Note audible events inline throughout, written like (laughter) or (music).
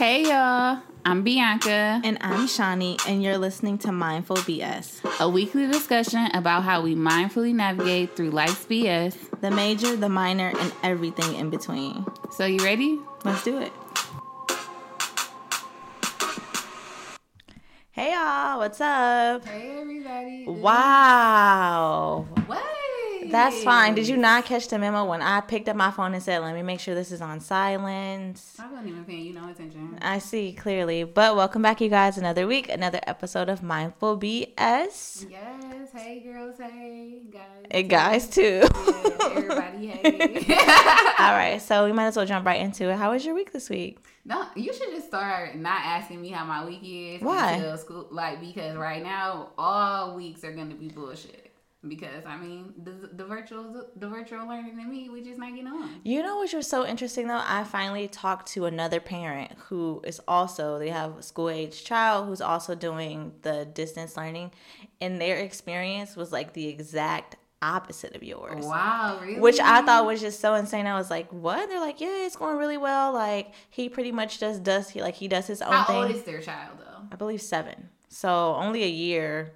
Hey y'all, I'm Bianca. And I'm Shawnee, and you're listening to Mindful BS, a weekly discussion about how we mindfully navigate through life's BS, the major, the minor, and everything in between. So, you ready? Let's do it. Hey y'all, what's up? Hey everybody. Wow. That's fine. Did you not catch the memo when I picked up my phone and said, "Let me make sure this is on silence"? I wasn't even paying you no attention. I see clearly. But welcome back, you guys. Another week, another episode of Mindful BS. Yes. Hey girls. Hey guys. Hey guys too. Yeah, everybody. Hey. (laughs) All right. So we might as well jump right into it. How was your week this week? No, you should just start not asking me how my week is. Why? Until school, like because right now all weeks are gonna be bullshit. Because I mean, the, the virtual the virtual learning and me, we just not getting on. You know what was so interesting though? I finally talked to another parent who is also they have a school age child who's also doing the distance learning, and their experience was like the exact opposite of yours. Wow, really? Which I thought was just so insane. I was like, "What?" They're like, "Yeah, it's going really well. Like he pretty much just does he like he does his own How thing." old is their child though? I believe seven. So only a year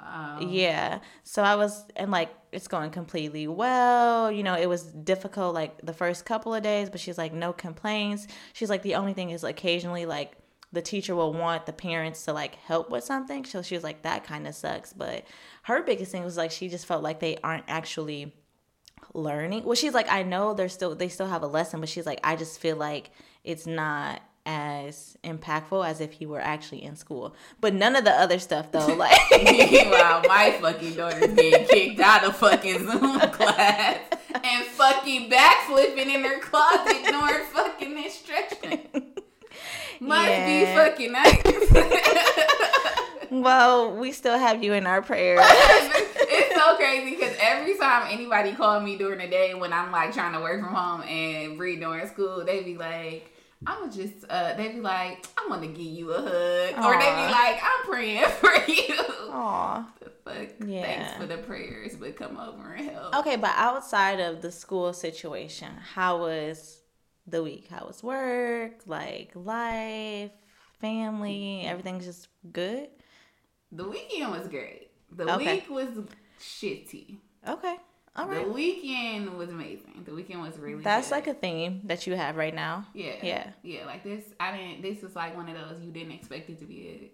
Wow. yeah. So I was, and like, it's going completely well. You know, it was difficult like the first couple of days, but she's like, no complaints. She's like, the only thing is occasionally like the teacher will want the parents to like help with something. So she was like, that kind of sucks. But her biggest thing was like, she just felt like they aren't actually learning. Well, she's like, I know they're still, they still have a lesson, but she's like, I just feel like it's not as impactful as if he were actually in school. But none of the other stuff though, (laughs) like (laughs) Meanwhile, my fucking daughter's getting kicked out of fucking Zoom (laughs) class and fucking backflipping in her closet ignoring fucking instruction. Must Yeah. be fucking nice. well, we still have you in our prayers. it's so crazy because every time anybody call me during the day when I'm like trying to work from home and read during school, they be like, I'm just, uh, they'd be like, I want to give you a hug. Or they'd be like, I'm praying (laughs) for you. Aw. The fuck? Yeah. Thanks for the prayers, but come over and help. Okay, but outside of the school situation, how was the week? How was work? Like life, family, everything's just good? The weekend was great. The Okay. week was shitty. Okay. All The weekend was amazing. The weekend was really That's good. like a theme that you have right now. Yeah. Yeah. Yeah, like this I didn't this was like one of those you didn't expect it to be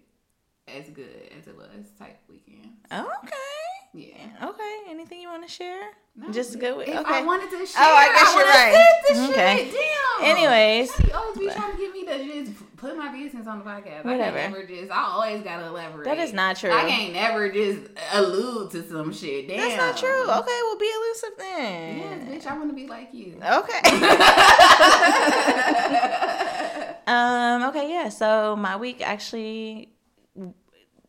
as good as it was type weekend. Okay. Yeah. Okay. Anything you want to share? No, Just go with if okay. I wanted to share, Oh, I guess you're right. Okay. shit. Damn. Anyways, you always be trying to get me to just put my business on the podcast. Whatever. I can't never just I always gotta elaborate. that is not true. I can't never just allude to some shit. Damn. That's not true. Okay, well be elusive then. Yes, bitch, I wanna be like you. Okay. (laughs) um, okay, yeah. So my week actually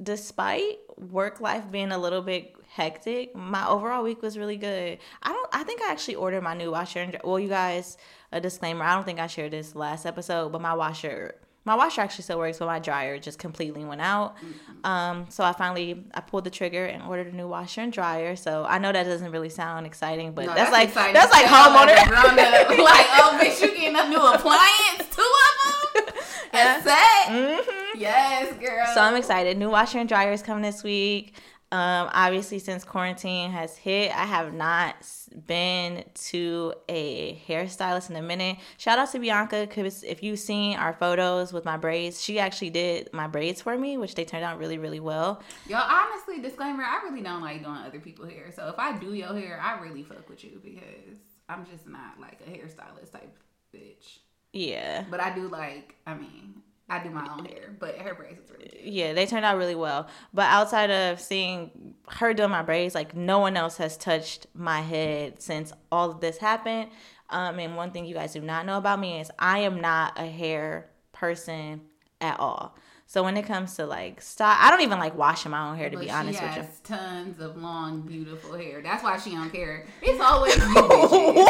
despite work life being a little bit hectic, my overall week was really good. I don't I think I actually ordered my new washer and well you guys a disclaimer, I don't think I shared this last episode, but my washer my washer actually still works, but my dryer just completely went out. Um, so I finally I pulled the trigger and ordered a new washer and dryer. So I know that doesn't really sound exciting, but No, that's, like exciting that's like homeowner. grown up. (laughs) like, oh bitch, you getting a new appliance, two of them? (laughs) Yeah. A set? hmm Yes, girl. So I'm excited. New washer and dryer is coming this week. Um, obviously, since quarantine has hit, I have not been to a hairstylist in a minute. Shout out to Bianca because if you've seen our photos with my braids, she actually did my braids for me, which they turned out really, really well. Yo, honestly, disclaimer, I really don't like doing other people's hair. So if I do your hair, I really fuck with you because I'm just not like a hairstylist type bitch. Yeah. But I do like, I mean, I do my own hair, but her braids is really cute. Yeah, they turned out really well. But outside of seeing her doing my braids, like no one else has touched my head since all of this happened. Um, and one thing you guys do not know about me is I am not a hair person at all. So when it comes to like style, I don't even like washing my own hair to But be honest with you. She has you. tons of long, beautiful hair. That's why she don't care. It's always you. (laughs)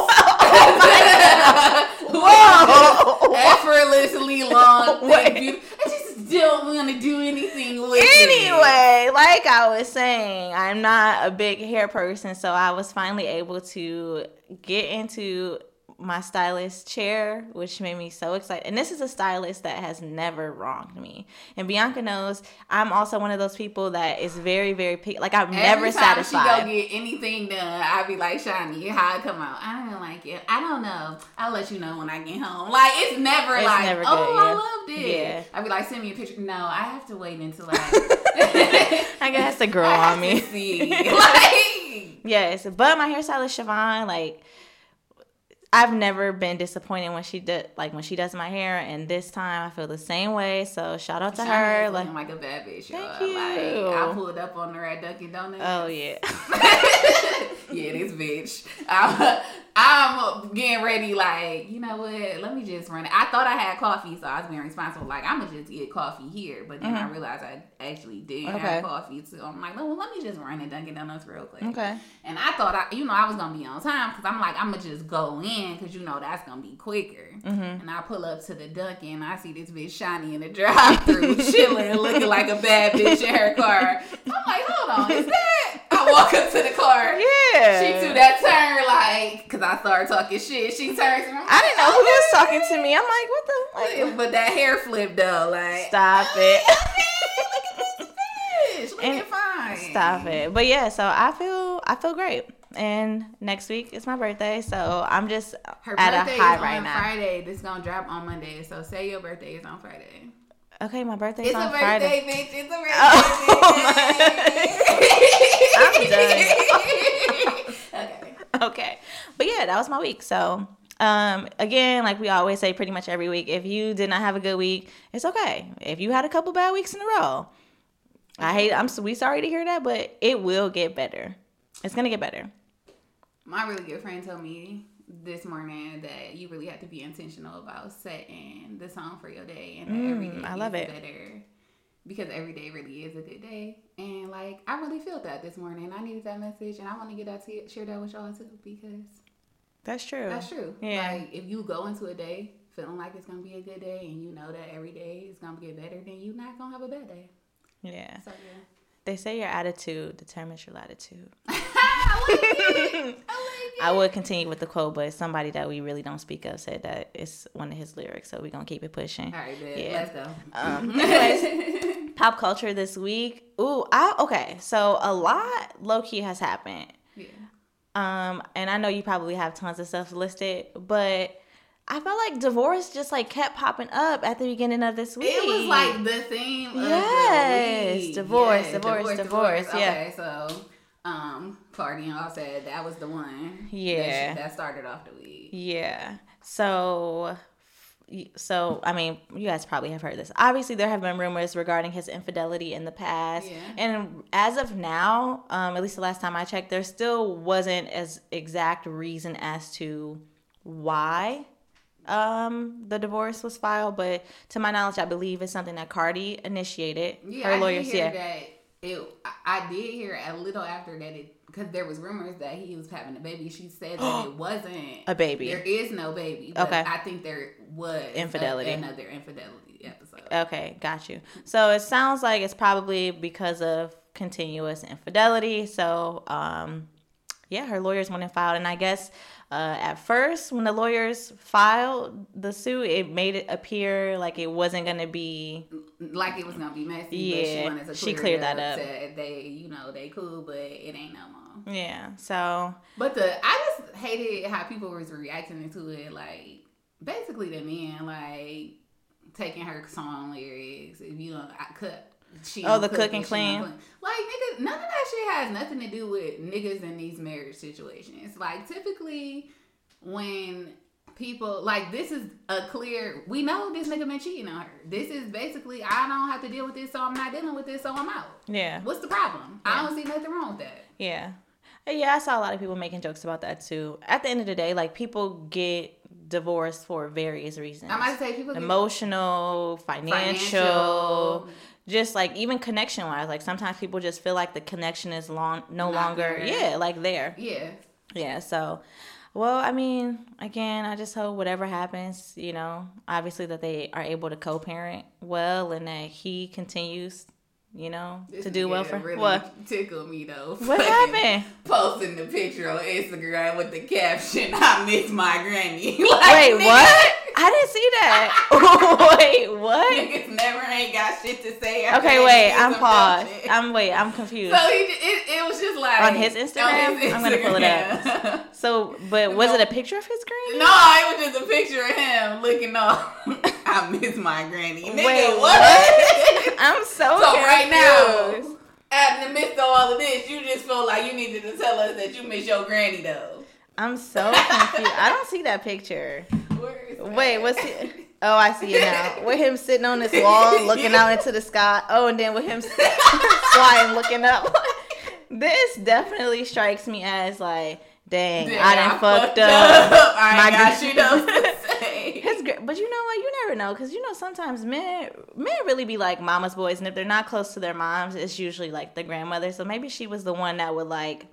Whoa! (laughs) Effortlessly long, (laughs) thick, beautiful. I just don't want to do anything with it. anyway, like I was saying, I'm not a big hair person, so I was finally able to get into my stylist chair, which made me so excited. And this is a stylist that has never wronged me. And Bianca knows I'm also one of those people that is very, very picky. Like I'm Every never time satisfied. she go get anything done, I be like, Shawnee, how it come out? I don't like it. I don't know. I'll let you know when I get home. Like it's never It's like, never oh, good, I yeah. loved it. Yeah. I be like, send me a picture. No, I have to wait until like. (laughs) I guess the (laughs) girl I have on me. to see. (laughs) Like, Yes, but my hairstylist Siobhan, like I've never been disappointed when she did like when she does my hair, and this time I feel the same way. So shout out to Shani her. Like, like a bad bitch. y'all. Thank you. Like, I pulled up on her at Dunkin' Donuts. oh yeah, (laughs) yeah, this bitch. I'm, I'm getting ready, like, you know what? Let me just run it. I thought I had coffee, so I was being responsible. Like, I'm going to just get coffee here. But then I realized I actually didn't Mm-hmm. Okay. have coffee. So I'm like, no, well, let me just run and dunk it Dunkin' Donuts real quick. okay, And I thought, I, you know, I was going to be on time because I'm like, I'm going to just go in because, you know, that's going to be quicker. Mm-hmm. And I pull up to the Dunkin'. I see this bitch Shawnee in the drive through (laughs) chilling, and looking like a bad bitch in her car. I'm like, hold on, is that? (laughs) Walk up to the car. yeah. She do that turn like, cause I started talking shit. She turns and I'm I didn't know who was oh, talking to me. I'm like, what the? like, but that hair flip though, like, Stop oh, it. bitch, look And- fine. Stop it. But yeah, so I feel I feel great. And next week is my birthday, so I'm just Her at a high is right now. Friday. This gonna drop on Monday. So say your birthday is on Friday. Okay, my birthday's It's on a birthday, Friday. bitch. It's a (laughs) birthday. Oh bitch. (laughs) okay. okay. But yeah, that was my week. So um again, like we always say pretty much every week, if you did not have a good week, it's okay. If you had a couple bad weeks in a row, I hate I'm so we sorry to hear that, but it will get better. It's gonna get better. My really good friend told me this morning that you really have to be intentional about setting the song for your day and that Mm, every day I love it. better because every day really is a good day. And like I really felt that this morning. I needed that message and I want to get that to share that with y'all too because That's true. that's true. Yeah. Like if you go into a day feeling like it's gonna be a good day and you know that every day is gonna get better, then you're not gonna have a bad day. Yeah. So yeah. They say your attitude determines your latitude. (laughs) I like it. I like. I would continue with the quote, but somebody that we really don't speak of said that it's one of his lyrics, so we're gonna keep it pushing. All right, man. Yeah. Let's go. Um, (laughs) anyways, pop culture this week. Ooh, I okay. So a lot low key has happened. yeah. Um, and I know you probably have tons of stuff listed, but I felt like divorce just like kept popping up at the beginning of this week. It was like the theme of Yes, the divorce, Yeah, divorce, divorce, yeah. Okay, so um, Cardi and Offset that was the one. Yeah. that, that started off the week. Yeah. So, so I mean, you guys probably have heard this. Obviously, there have been rumors regarding his infidelity in the past, Yeah. and as of now, um, at least the last time I checked, there still wasn't as exact reason as to why um the divorce was filed. But to my knowledge, I believe it's something that Cardi initiated. Yeah, Her I lawyers, did hear yeah. that. It, I- I did hear a little after that it because there was rumors that he was having a baby. She said that it (gasps) wasn't A baby. There is no baby. But Okay. I think there was a- Infidelity. another infidelity episode. Okay, got you. So it sounds like it's probably because of continuous infidelity. So, um, yeah, her lawyers went and filed, and I guess uh, at first when the lawyers filed the suit, it made it appear like it wasn't gonna be. like it was gonna be messy. but Yeah, she, wanted to she cleared that up. Said they, you know, they cool, but it ain't no more. Yeah. So But the I just hated how people was reacting to it. Like basically the men like taking her song lyrics. If you don't, I cut. She Oh, the cook and clean? Like niggas, none of that shit has nothing to do with niggas in these marriage situations. Like typically when people like this is a clear we know this nigga been cheating on her. This is basically I don't have to deal with this, so I'm not dealing with this, so I'm out. yeah, What's the problem? I don't see nothing wrong with that. yeah, Uh, yeah. I saw a lot of people making jokes about that too. At the end of the day, like people get divorced for various reasons. I might say people get emotional, financial, financial, just like even connection wise. Like sometimes people just feel like the connection is long no Not longer there. yeah, like there. yeah. Yeah, so well, I mean, again, I just hope whatever happens, you know, obviously that they are able to co-parent well and that he continues you know, This to do well for really what? Tickled me though. What happened? Posting the picture on Instagram with the caption, "I miss my granny." (laughs) like, Wait, nigga, what? I didn't see that. (laughs) wait, what? Niggas never ain't got shit to say. Okay, wait. I'm paused. I'm wait. I'm confused. So he, it, it was just like On his Instagram? I'm gonna pull it up. So, but (laughs) was No. it a picture of his granny? no, it was just a picture of him looking off. (laughs) I miss my granny. Nigga, Wait, what? I'm so, so right now, at the midst of all of this, you just feel like you needed to tell us that you miss your granny though. I'm so confused. I don't see that picture. Where is that? Wait, what's it? Oh, I see it now. With him sitting on this wall, (laughs) looking out into the sky. Oh, and then with him (laughs) flying, looking up. (laughs) this definitely strikes me as like, dang, Damn, I done fucked up. I My got else. His, but you know what? You never know because you know sometimes men men really be like mama's boys, and if they're not close to their moms, it's usually like the grandmother. So maybe she was the one that would like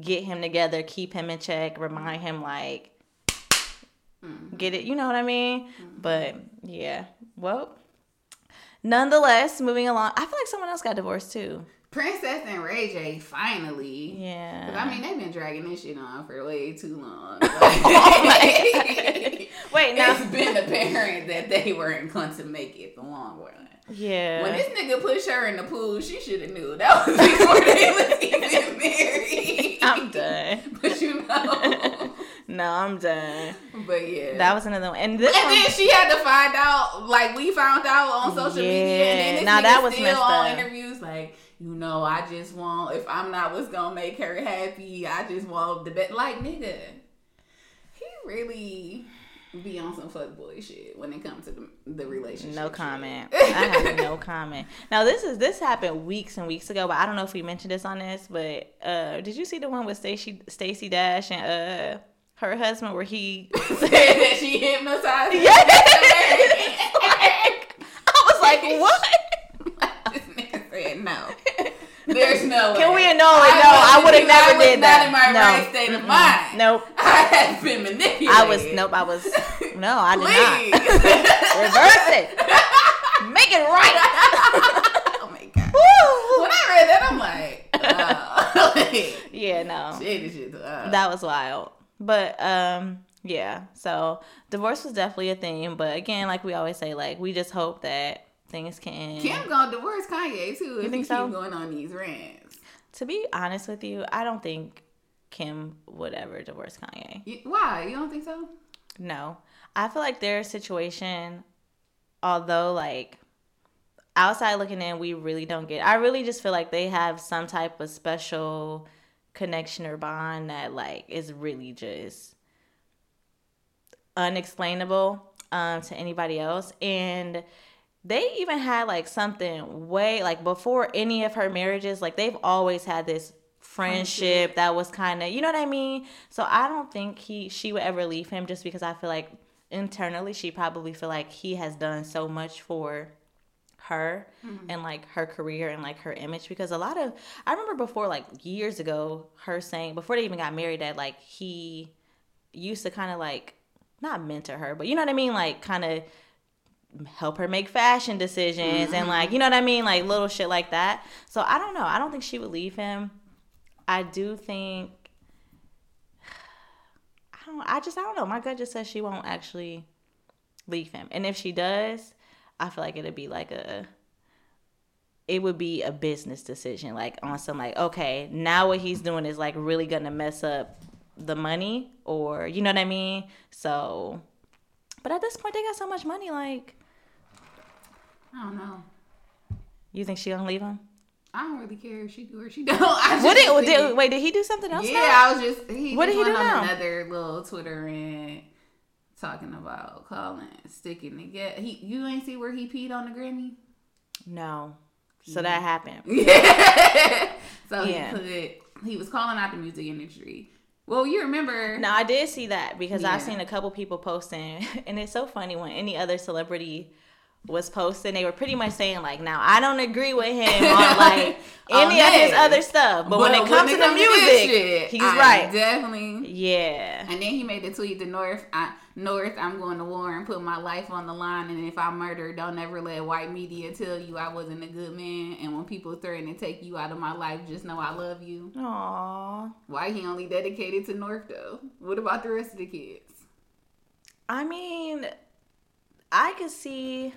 get him together, keep him in check, remind him like Mm-hmm. get it. You know what I mean? Mm-hmm. But yeah, well. Nonetheless, moving along, I feel like someone else got divorced too. Princess and Ray J finally. Yeah. Cause I mean they've been dragging this shit on for way too long. (laughs) Wait, (laughs) now- it's been apparent that they weren't going to make it the long run. yeah. When this nigga pushed her in the pool, she should have knew that was before they was even (laughs) married. I'm done. But you know, No, I'm done. but yeah, That was another one. And this And one, then she had to find out, like we found out on social media. And then Yeah, now that was still on up. interviews, like you know, I just want if I'm not what's gonna make her happy, I just want the best. Like nigga, he really be on some fuckboy shit when it comes to the, the relationship. No comment. (laughs) I have no comment. Now this is this happened weeks and weeks ago, but I don't know if we mentioned this on this. But uh did you see the one with Stacey Stacey Dash and uh her husband where he Said (laughs) that she hypnotized. him. (laughs) Like, I was like, what? this nigga said no. There's no. Can way. we annul it? No, I would have never I was did not that. in my no. right state of Mm-mm. mind. Nope. I had been manipulated. I was nope. I was (laughs) no. I did not. Reverse it. Make it right. oh my god. Woo. When I read that, I'm like, oh. Yeah, no. shit, this shit's uh. that was wild. But um yeah, so divorce was definitely a thing. But again, like we always say, like we just hope that things can Kim gonna divorce Kanye too if think he so? keep going on these rants. to be honest with you, I don't think Kim would ever divorce Kanye. You, why? You don't think so? No. I feel like their situation, although like outside looking in, we really don't get. I really just feel like they have some type of special connection or bond that like is really just unexplainable um, to anybody else. And they even had like something way like before any of her marriages, like they've always had this friendship that was kind of you know what I mean. So I don't think he she would ever leave him just because I feel like internally she probably feel like he has done so much for her mm-hmm. and like her career and like her image because a lot of I remember before like years ago her saying before they even got married that like he used to kind of like not mentor her but you know what I mean? Like kind of help her make fashion decisions and like mm-hmm. you know what I mean? Like little shit like that. So I don't know. I don't think she would leave him. I do think (sighs) I don't I just I don't know. My gut just says she won't actually leave him. And if she does I feel like it'd be like a it would be a business decision like on some like okay now what he's doing is like really gonna mess up the money or you know what I mean so but at this point they got so much money like I don't know. you think she gonna leave him I don't really care if she do or she (laughs) don't. I what did, did wait did he do something else Yeah, now? I was just he What did he do on now? another little Twitter rant talking about Colin sticking together. He you ain't see where he peed on the Grammy? no so mm-hmm. that happened (laughs) Yeah. so Yeah. he put he was calling out the music industry. Well, you remember No, I did see that because I've seen a couple people posting, (laughs) and it's so funny when any other celebrity was posting, they were pretty much saying like, "Now I don't agree with him on (laughs) like any of his other stuff, but, when it comes to the music, shit, he's I right." Definitely. Yeah. And then he made the tweet to North. I, North, I'm going to war and put my life on the line. And if I murder, don't ever let white media tell you I wasn't a good man. And when people threaten to take you out of my life, just know I love you. Aww. Why he only dedicated to North though? What about the rest of the kids? I mean, I could see.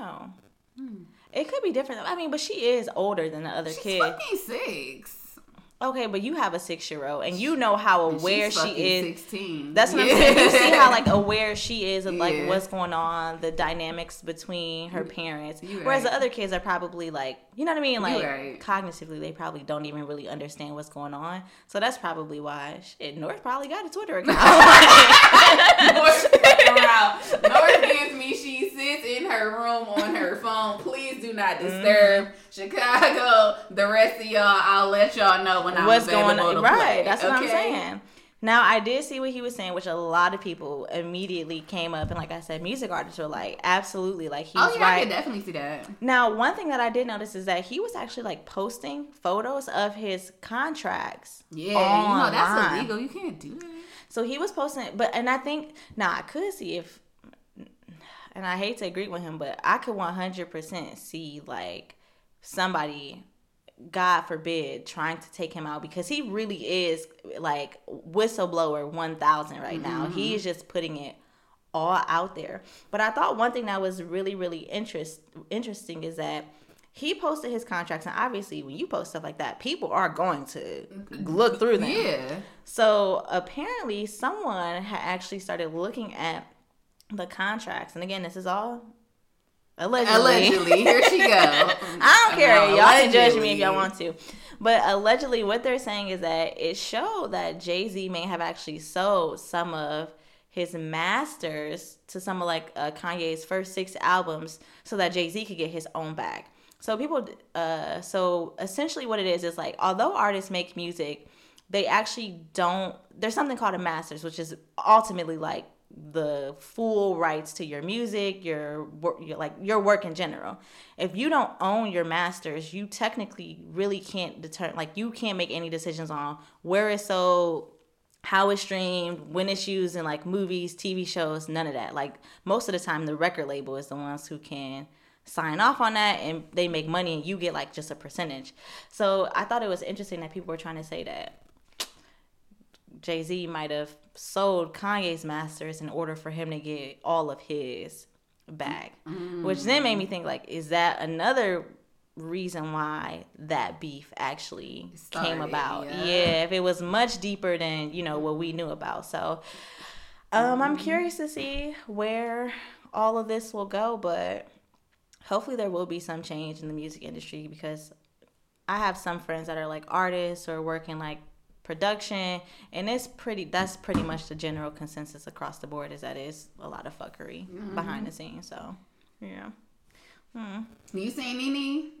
Know. Hmm. It could be different. I mean, but she is older than the other kids. She's kid. fucking six. Okay, but you have a six year old, and you know how aware she is. 16. That's what Yeah. I'm saying. You see how like aware she is of like Yeah. what's going on, the dynamics between her parents. You Whereas the other kids are probably like, you know what I mean? Like right. cognitively, they probably don't even really understand what's going on. So that's probably why shit. North probably got a Twitter account. (laughs) North around. (laughs) North gives me she sits in her room on her phone. Please do not disturb Mm-hmm. Chicago. The rest of y'all, I'll let y'all know what's going on? Right. play, That's what I'm saying. Now I did see what he was saying, which a lot of people immediately came up and like I said, music artists were like, absolutely, like he's Oh yeah, I right. can definitely see that. Now, one thing that I did notice is that he was actually like posting photos of his contracts. Yeah, you know that's illegal. You can't do that. So he was posting, but and I think now I could see if, and I hate to agree with him, but I could one hundred percent see like somebody, God forbid, trying to take him out because he really is like whistleblower one thousand right now. Mm-hmm. He is just putting it all out there. But I thought one thing that was really really interest interesting is that. He posted his contracts, and obviously, when you post stuff like that, people are going to mm-hmm. look through them. Yeah. So apparently, someone had actually started looking at the contracts, and again, this is all allegedly. Allegedly, here she go. (laughs) I don't care. No, y'all can judge me if y'all want to. But allegedly, what they're saying is that it showed that Jay Z may have actually sold some of his masters to some of like uh, Kanye's first six albums so that Jay Z could get his own back. So people, uh, so essentially what it is is like, although artists make music, they actually don't. There's something called a masters, which is ultimately like the full rights to your music, your work, your, like your work in general. If you don't own your masters, you technically really can't determine. Like you can't make any decisions on where it's sold, how it's streamed, when it's used in like movies, TV shows, none of that. Like most of the time, the record label is the ones who can sign off on that and they make money and you get like just a percentage. So I thought it was interesting that people were trying to say that Jay Z might have sold Kanye's masters in order for him to get all of his back, which then made me think like, is that another reason why that beef actually came about? yeah. yeah, if it was much deeper than you know what we knew about. So, um, I'm curious to see where all of this will go, but hopefully there will be some change in the music industry because I have some friends that are like artists or working like production and it's pretty that's pretty much the general consensus across the board is that it's a lot of fuckery behind the scenes so yeah Hmm. You seen Nene?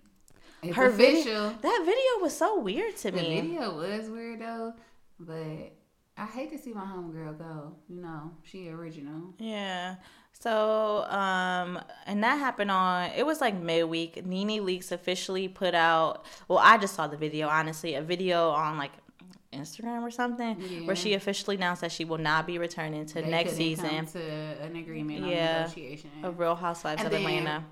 It's her official. video that video was so weird to The me video was weird though, but I hate to see my homegirl go. You know, she original. Yeah. So, um, and that happened on, it was like midweek. Nene Leakes officially put out, well, I just saw the video, honestly, a video on like Instagram or something Yeah. where she officially announced that she will not be returning to They next season to an agreement Yeah. on negotiation. of Real Housewives And of then- Atlanta.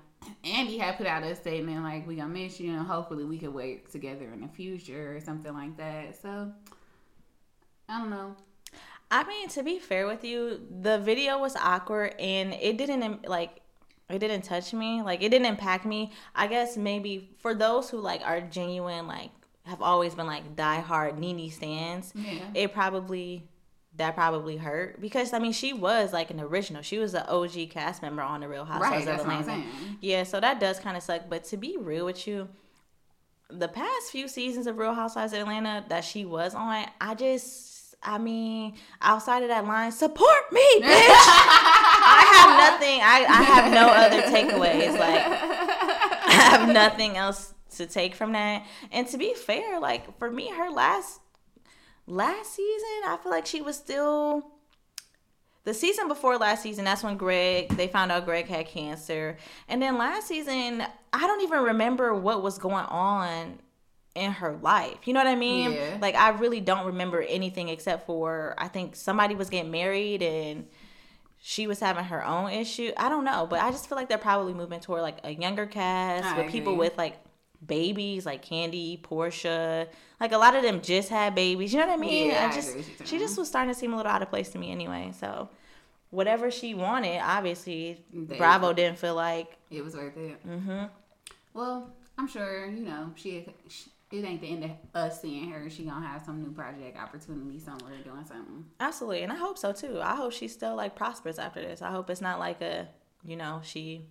Andy had put out a statement like, "We gonna miss you, and hopefully we could work together in the future or something like that." So, I don't know. I mean, to be fair with you, the video was awkward and it didn't like it didn't touch me. Like it didn't impact me. I guess maybe for those who like are genuine, like have always been like diehard Nene stands, Yeah. it probably that probably hurt because I mean she was like an original. She was an OG cast member on the Real Housewives Right, of that's what I'm Atlanta. Yeah, so that does kind of suck. But to be real with you, the past few seasons of Real Housewives of Atlanta that she was on, I just, I mean, outside of that line, support me, (laughs) bitch. I have nothing. I, I have no other takeaways. Like, I have nothing else to take from that. And to be fair, like for me, her last last season, I feel like she was still. the season before last season, that's when Greg they found out Greg had cancer, and then last season, I don't even remember what was going on in her life. You know what I mean? Yeah. Like I really don't remember anything except for I think somebody was getting married and she was having her own issue. I don't know, but I just feel like they're probably moving toward like a younger cast I with people with like babies like Kandi, Porsha. Like a lot of them just had babies. You know what I mean? Yeah, I I just you, she just was starting to seem a little out of place to me anyway. So whatever she wanted, obviously They- Bravo didn't feel like It was worth it. Mm-hmm. Well, I'm sure you know she. she it ain't the end of us seeing her. She gonna have some new project opportunity somewhere doing something. Absolutely, and I hope so too. I hope she still like prospers after this. I hope it's not like a, you know, she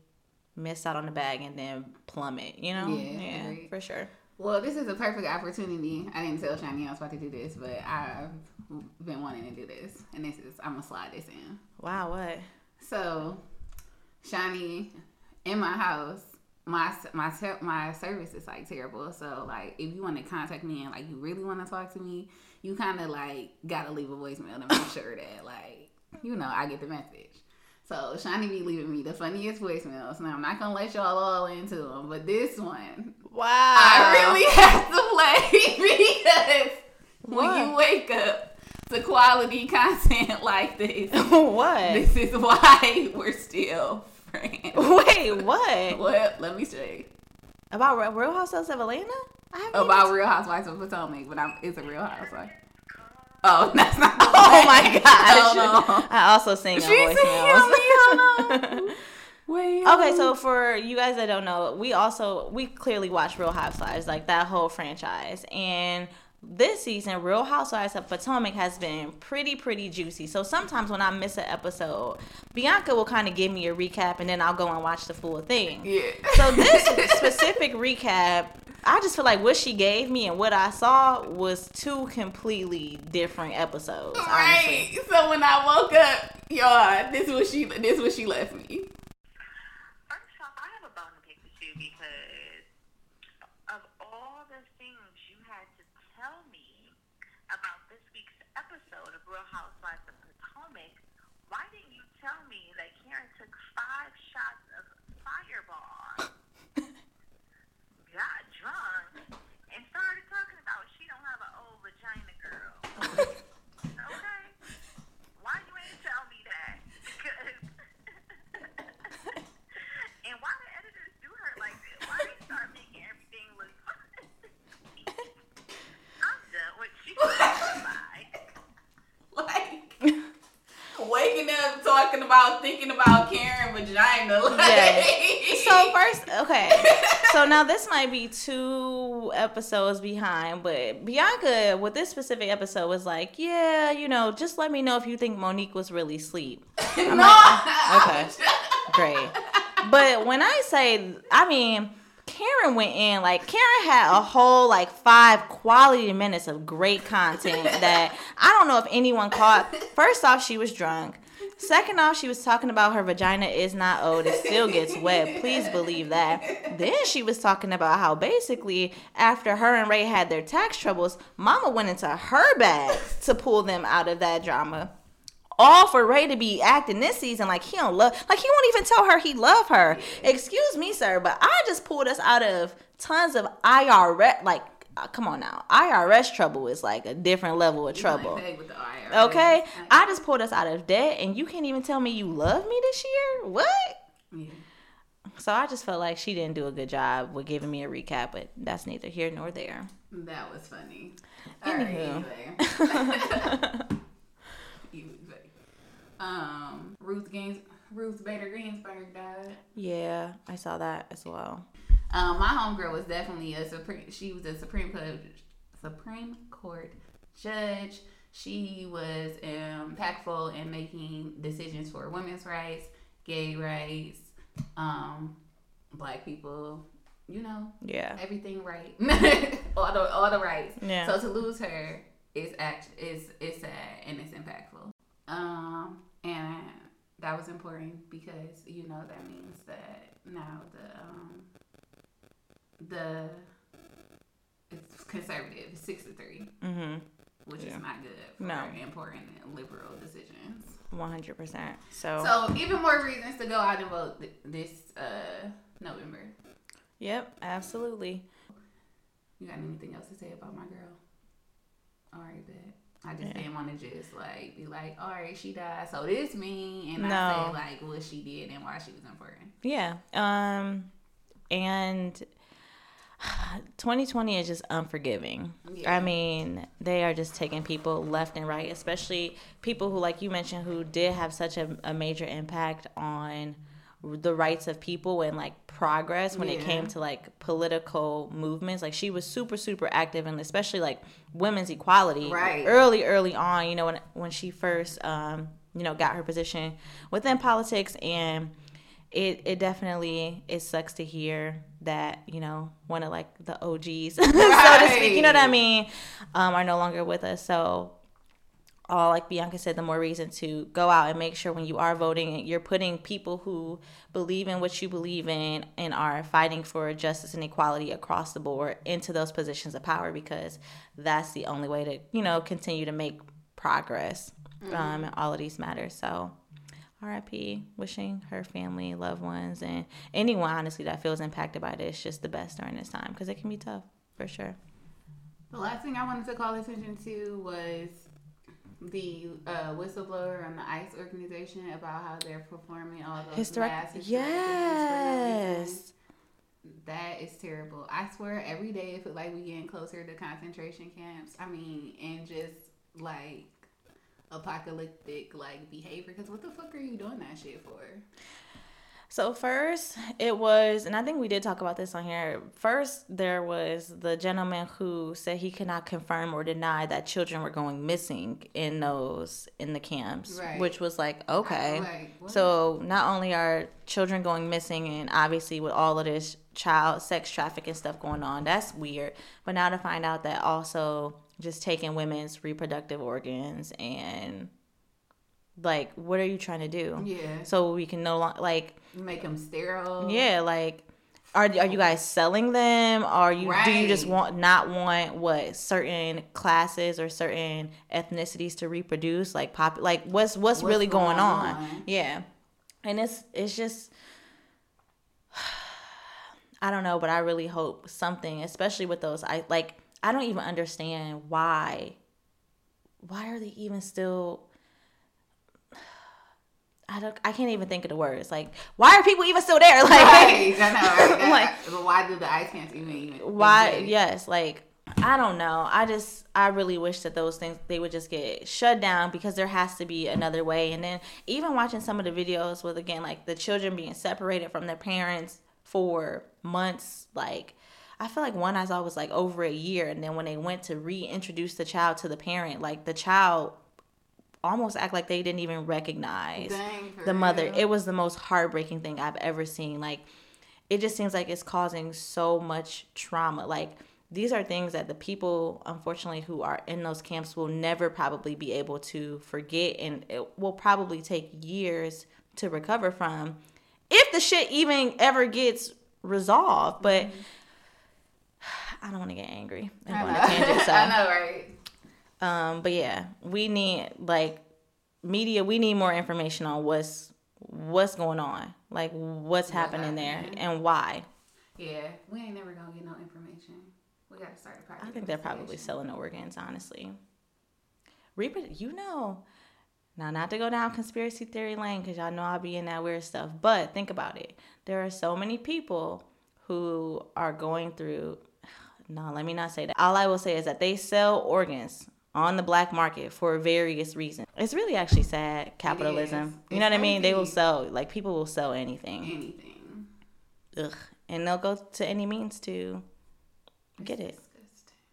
missed out on the bag and then plummet. You know, Yeah, agreed. for sure. Well, this is a perfect opportunity. I didn't tell Shawnee I was about to do this, but I've been wanting to do this, and this is I'm gonna slide this in. Wow, what? So, Shawnee, in my house, my my my service is like terrible. So like, if you want to contact me and like you really want to talk to me, you kind of like gotta leave a voicemail to make sure that like you know I get the message. So Shawnee be leaving me the funniest voicemails. Now I'm not gonna let y'all all into them, but this one Wow. I really (laughs) have to play (laughs) because when you wake up to quality content (laughs) like this, what? this is why we're still friends. Wait, what? Well, let me you. About Real Housewives of Atlanta? I About even- Real Housewives of Potomac, but I'm, it's a Real Housewife. Oh, (laughs) that's not. Oh my gosh! (laughs) I also sing She voicemails. on me, hold (laughs) on. Wait. Okay, so for you guys that don't know, we also we clearly watch Real Housewives, like that whole franchise. And this season, Real Housewives of Potomac has been pretty, pretty juicy. So sometimes when I miss an episode, Bianca will kind of give me a recap, and then I'll go and watch the full thing. yeah. So this (laughs) specific recap, I just feel like what she gave me and what I saw was two completely different episodes. Honestly. Right. So when I woke up, y'all, this was she. This was she left me. First off, I have a bone to pick with you because of all the things you had to tell me about this week's episode of Real Housewives of Potomac, why didn't you tell me that Karen took five shots of Fireball, got drunk, and started talking about she don't have an old vagina girl? okay? Why you ain't tell me that? Because and why the editors do her like this? Why they start making everything look funny? I'm done with you. Bye. like waking up talking about thinking about Karen vagina. Like, Yes. So first, okay. So now this might be two episodes behind, but Bianca with this specific episode was like, "Yeah, you know, just let me know if you think Monique was really asleep." (laughs) no, like, okay. Great. But when I say, I mean, Karen went in like Karen had a whole like five quality minutes of great content that I don't know if anyone caught. First off, she was drunk. Second off, she was talking about her vagina is not old, it still gets wet. Please believe that. Then she was talking about how basically after her and Ray had their tax troubles, Mama went into her bag to pull them out of that drama all for Ray to be acting this season like he don't love, like he won't even tell her he love her. Excuse me, sir, but I just pulled us out of tons of IRS. Like, uh, come on now, IRS trouble is like a different level of trouble. With the IRS. Okay, I just pulled us out of debt, and you can't even tell me you love me this year. What? Yeah. So I just felt like she didn't do a good job with giving me a recap, but that's neither here nor there. That was funny. All right, anyway. You was funny. um, Ruth Gaines, Ruth Bader Ginsburg died. Yeah, I saw that as well. Um, my homegirl was definitely a supreme. She was a Supreme Court Supreme Court judge. She was impactful in making decisions for women's rights, gay rights, um, black people. You know, Yeah. everything right, (laughs) all the all the rights. Yeah. So to lose her is act is is sad and it's impactful. Um, and that was important because you know that means that now the um the it's conservative, it's six to three. Mm-hmm. which Yeah. is not good for No. important liberal decisions. One hundred percent. So, So even more reasons to go out and vote th- this uh, November. yep, absolutely. You got anything else to say about my girl? All right, bet. I just Yeah. didn't want to just like be like, all right, she died, so this me, and I say like what she did and why she was important. Yeah. Um, and (sighs) 2020 is just unforgiving. Yeah. I mean, they are just taking people left and right, especially people who, like you mentioned, who did have such a, a major impact on the rights of people and like progress when it came to like political movements. Like she was super, super active and especially like women's equality Right. early, early on, you know, when, when she first, um, you know, got her position within politics and it, it definitely it sucks to hear that you know one of like the OGs (laughs) so to speak you know what I mean um, are no longer with us. So all like Bianca said the more reason to go out and make sure when you are voting you're putting people who believe in what you believe in and are fighting for justice and equality across the board into those positions of power because that's the only way to you know continue to make progress um, in all of these matters. So RIP, wishing her family, loved ones, and anyone honestly that feels impacted by this just the best during this time because it can be tough for sure. The last thing I wanted to call attention to was the uh, whistleblower on the ICE organization about how they're performing all those Historic, mass hysterectomies for no reason. yes, That is terrible. I swear every day it feel like we getting closer to concentration camps. I mean, and just like apocalyptic like behavior. Because what the fuck are you doing that shit for? So first, it was, and I think we did talk about this on here. First, there was the gentleman who said he could not confirm or deny that children were going missing in those in the camps, Right. which was like okay. Like. So not only are children going missing, and obviously with all of this child sex trafficking stuff going on, that's weird. But now to find out that also just taking women's reproductive organs and like, what are you trying to do? yeah, So we can no longer like, make them sterile. yeah, like. Are, are you guys selling them? are you do you just want not want what certain classes or certain ethnicities to reproduce? Like pop like what's what's, What's really going, going on? on? Yeah. And it's it's just (sighs) I don't know, but I really hope something, especially with those I like I don't even understand why why are they even still I don't I can't even think of the words. Like why are people even still there? (laughs) Like Right, I know. Right? (laughs) Like- but why do the ice camps even even? why exist? yes like i don't know i just i really wish that those things they would just get shut down because there has to be another way and then even watching some of the videos with again like the children being separated from their parents for months like i feel like one i saw was like over a year and then when they went to reintroduce the child to the parent like the child almost act like they didn't even recognize Dang, the mother. real. It was the most heartbreaking thing I've ever seen. Like, it just seems like it's causing so much trauma. Like, these are things that the people, unfortunately, who are in those camps will never probably be able to forget, and it will probably take years to recover from if the shit even ever gets resolved. But mm-hmm. (sighs) I don't want to get angry and I go on a tangent. So. (laughs) I know, right? Um, but yeah, we need like media. We need more information on what's what's going on, like what's happening there and why. Yeah, we ain't never gonna get no information. We gotta start a. I think they're probably selling organs, honestly. Reaper, you know, now not to go down conspiracy theory lane because y'all know I'll be in that weird stuff. But think about it. There are so many people who are going through. (sighs) No, let me not say that. All I will say is that they sell organs on the black market for various reasons. It's really actually sad capitalism. You know what I mean? They will sell like people will sell anything. anything. Ugh. And they'll go to any means to get it.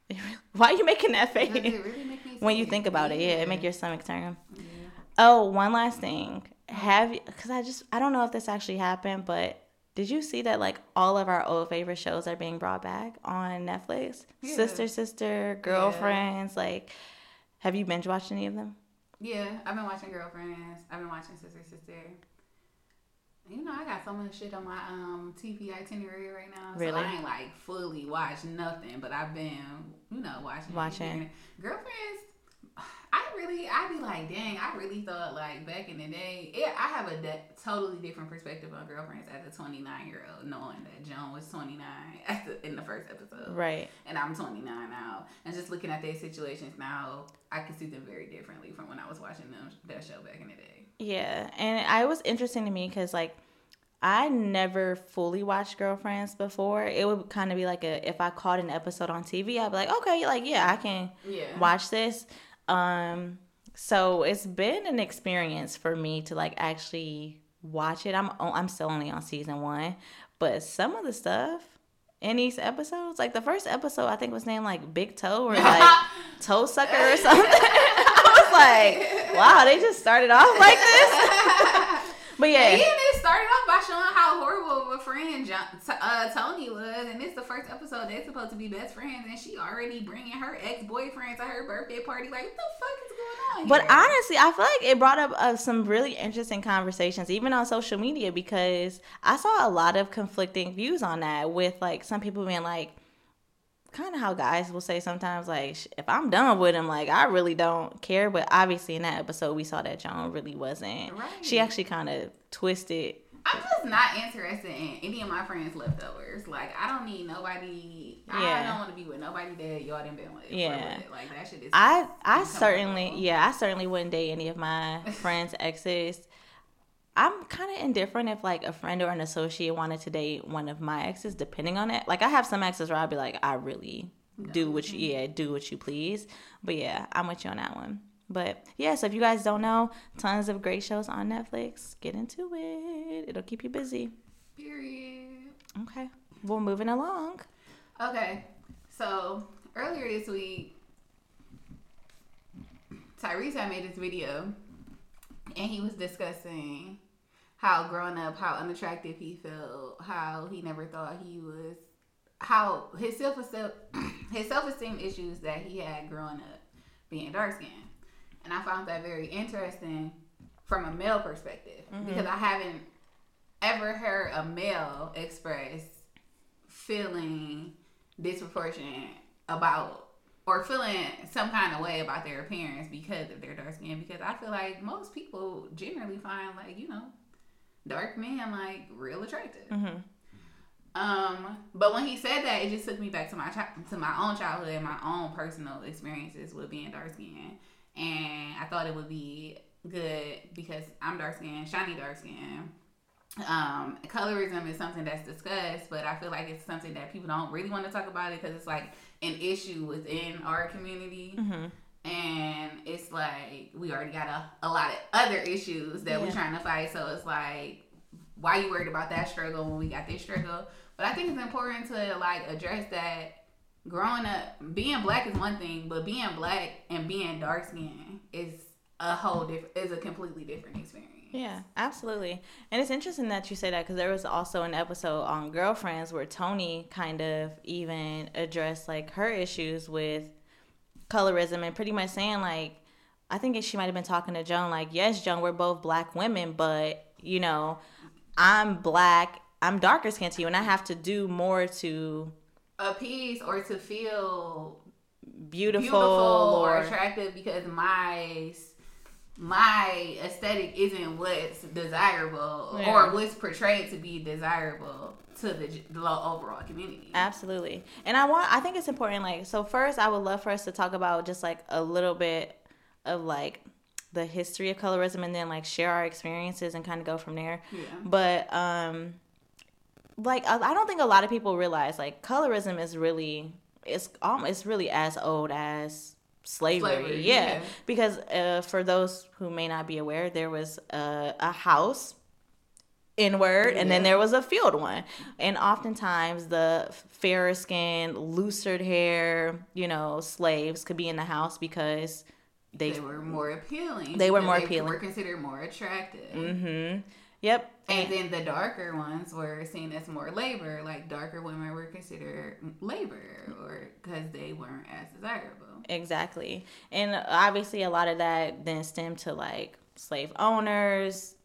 (laughs) Why are you making that face? Really when you think about it, yeah, it make your stomach turn. Yeah. Oh, one last thing. Have you? Because I just I don't know if this actually happened, but did you see that like all of our old favorite shows are being brought back on Netflix? Yeah. Sister, sister, girlfriends. Like, have you binge watched any of them? Yeah, I've been watching Girlfriends. I've been watching Sister Sister. You know, I got so much shit on my um TV itinerary right now. So Really? I ain't like fully watched nothing, but I've been, you know, watching. Watching. here and there. Girlfriends. I really, I be like, dang, I really thought like back in the day, it, I have a de- totally different perspective on girlfriends as a 29 year old, knowing that Joan was 29 (laughs) at the, in the first episode, Right. and I'm 29 now, and just looking at their situations now, I can see them very differently from when I was watching them that show back in the day. Yeah, and I was interesting to me because like I never fully watched Girlfriends before. It would kind of be like a if I caught an episode on TV, I'd be like, okay, like yeah, I can Yeah. watch this. Um, so it's been an experience for me to like actually watch it. I'm I'm still only on season one, but some of the stuff in these episodes, like the first episode, I think was named like Big Toe or like (laughs) Toe Sucker or something. (laughs) I was like, wow, they just started off like this. (laughs) But yeah, started off by showing how horrible of a friend John, uh, Toni was, and it's the first episode. They're supposed to be best friends, and she already bringing her ex boyfriend to her birthday party. Like, what the fuck is going on? But here? honestly, I feel like it brought up uh, some really interesting conversations, even on social media, because I saw a lot of conflicting views on that. With like some people being like, kind of how guys will say sometimes, like, if I'm done with him, like, I really don't care. But obviously, in that episode, we saw that Joan really wasn't. Right. She actually kind of twisted. I'm just not interested in any of my friends' leftovers. Like, I don't need nobody. Yeah. I don't want to be with nobody that y'all didn't been with. Yeah. what. Like that shit is. I I certainly yeah I certainly wouldn't date any of my (laughs) friends' exes. I'm kind of indifferent if like a friend or an associate wanted to date one of my exes, depending on it. Like I have some exes where I'd be like, I really do what you yeah do what you please. But yeah, I'm with you on that one. But yeah, so if you guys don't know, tons of great shows on Netflix. Get into it. It'll keep you busy. Period. Okay. Well, moving along. Okay, so earlier this week, Tyrese had made this video, and he was discussing how growing up, how unattractive he felt, how he never thought he was, how his self (clears throat) his self esteem issues that he had growing up, being dark skinned, and I found that very interesting from a male perspective mm-hmm. because I haven't ever heard a male express feeling disproportionate about or feeling some kind of way about their appearance because of their dark skin because I feel like most people generally find like, you know, dark men like real attractive. Mhm. Um, but when he said that, it just took me back to my chi- to my own childhood and my own personal experiences with being dark skinned. And I thought it would be good because I'm dark skinned, shiny dark skinned. Um, colorism is something that's discussed, but I feel like it's something that people don't really want to talk about it because it's like an issue within our community. Mhm. And it's like we already got a, a lot of other issues that we're trying to fight. So it's like, why you worried about that struggle when we got this struggle? But I think it's important to like address that growing up, being black is one thing, but being black and being dark skinned is a whole different, is a completely different experience. Yeah, absolutely. And it's interesting that you say that because there was also an episode on Girlfriends where Toni kind of even addressed like her issues with colorism and pretty much saying like, I think she might have been talking to Joan like, yes, Joan, we're both black women, but you know, I'm black, I'm darker skinned to you, and I have to do more to Appease or to feel beautiful, beautiful or or attractive because my my aesthetic isn't what's desirable Yeah. or what's portrayed to be desirable to the, the overall community. Absolutely. And I want I think it's important like so first I would love for us to talk about just like a little bit of like the history of colorism and then like share our experiences and kind of go from there. Yeah. But um like I I don't think a lot of people realize like colorism is really it's um it's really as old as slavery. Slavery, yeah. yeah. Because uh, for those who may not be aware, there was a, a house inward and then there was a field one and oftentimes the fairer skin looser hair you know slaves could be in the house because they, They were more appealing. They were more They appealing. were considered more attractive. mm-hmm yep And then the darker ones were seen as more labor. Like darker women were considered labor, or because they weren't as desirable. exactly and obviously a lot of that then stemmed to like slave owners